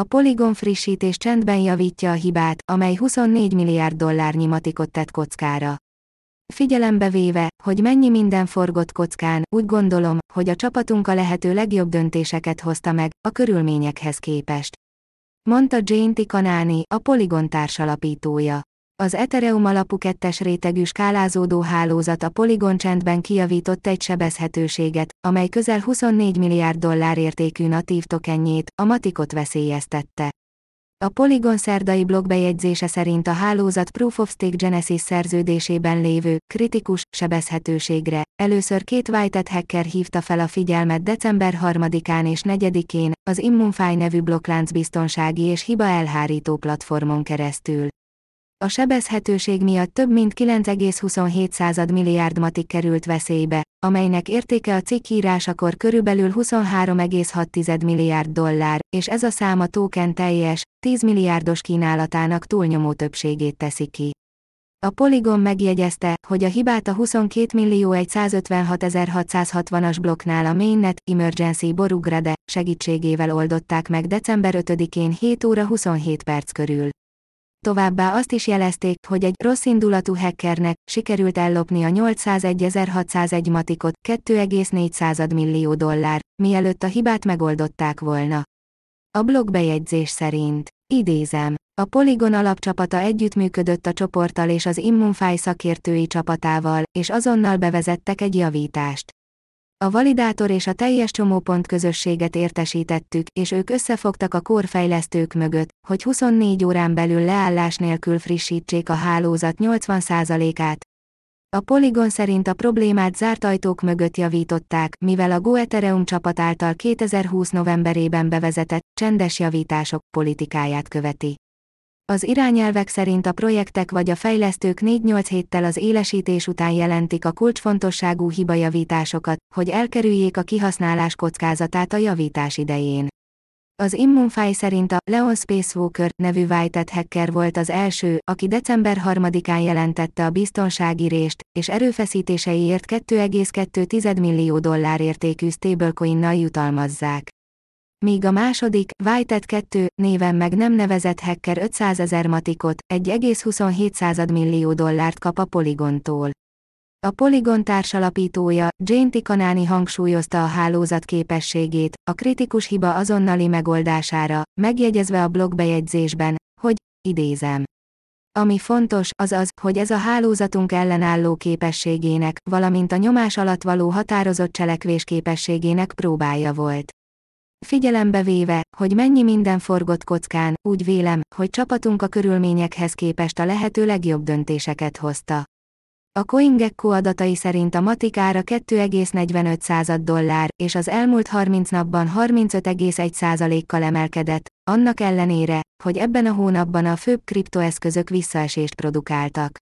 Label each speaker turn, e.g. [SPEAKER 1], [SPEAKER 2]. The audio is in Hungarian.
[SPEAKER 1] A Polygon frissítés csendben javítja a hibát, amely 24 milliárd dollárnyi matikot tett kockára. Figyelembe véve, hogy mennyi minden forgott kockán, úgy gondolom, hogy a csapatunk a lehető legjobb döntéseket hozta meg, a körülményekhez képest. Mondta Jane Tikanáni, a Polygon társalapítója. Az Ethereum alapú kettes rétegű skálázódó hálózat a Polygon csendben kijavított egy sebezhetőséget, amely közel 24 milliárd dollár értékű natív tokenjét, a matikot veszélyeztette. A Polygon szerdai blog bejegyzése szerint a hálózat Proof of Stake Genesis szerződésében lévő, kritikus, sebezhetőségre, először két Whited hacker hívta fel a figyelmet december 3-án és 4-én, az Immunfy nevű blokklánc biztonsági és hiba elhárító platformon keresztül. A sebezhetőség miatt több mint 9,27 milliárd matik került veszélybe, amelynek értéke a cikk írásakor körülbelül 23,6 milliárd dollár, és ez a szám a token teljes, 10 milliárdos kínálatának túlnyomó többségét teszi ki. A Polygon megjegyezte, hogy a hibát a 22 millió 156.660-as blokknál a Mainnet Emergency Borugrade segítségével oldották meg december 5-én 7 óra 27 perc körül. Továbbá azt is jelezték, hogy egy rossz indulatú hackernek sikerült ellopni a 801.601 matikot 2,4 millió dollár, mielőtt a hibát megoldották volna. A blog bejegyzés szerint, idézem, a Polygon alapcsapata együttműködött a csoporttal és az Immunfy szakértői csapatával, és azonnal bevezettek egy javítást. A validátor és a teljes csomópont közösséget értesítettük, és ők összefogtak a kórfejlesztők mögött, hogy 24 órán belül leállás nélkül frissítsék a hálózat 80%-át. A Polygon szerint a problémát zárt ajtók mögött javították, mivel a Go Ethereum csapat által 2020 novemberében bevezetett, csendes javítások politikáját követi. Az irányelvek szerint a projektek vagy a fejlesztők 4-8 héttel az élesítés után jelentik a kulcsfontosságú hibajavításokat, hogy elkerüljék a kihasználás kockázatát a javítás idején. Az Immunfy szerint a Leon Spacewalker nevű Whited hacker volt az első, aki december 3-án jelentette a biztonsági rést, és erőfeszítéseiért 2,2 millió dollár értékű stablecoin-nal jutalmazzák míg a második, Whited 2 néven meg nem nevezett hacker 500 ezer matikot, 1,27 millió dollárt kap a Polygontól. A Polygon társalapítója, Jane Tikanáni hangsúlyozta a hálózat képességét, a kritikus hiba azonnali megoldására, megjegyezve a blog bejegyzésben, hogy, idézem. Ami fontos, az az, hogy ez a hálózatunk ellenálló képességének, valamint a nyomás alatt való határozott cselekvés képességének próbája volt. Figyelembe véve, hogy mennyi minden forgott kockán, úgy vélem, hogy csapatunk a körülményekhez képest a lehető legjobb döntéseket hozta. A CoinGecko adatai szerint a matik ára 2,45 dollár, és az elmúlt 30 napban 35,1%-kal emelkedett, annak ellenére, hogy ebben a hónapban a főbb kriptoeszközök visszaesést produkáltak.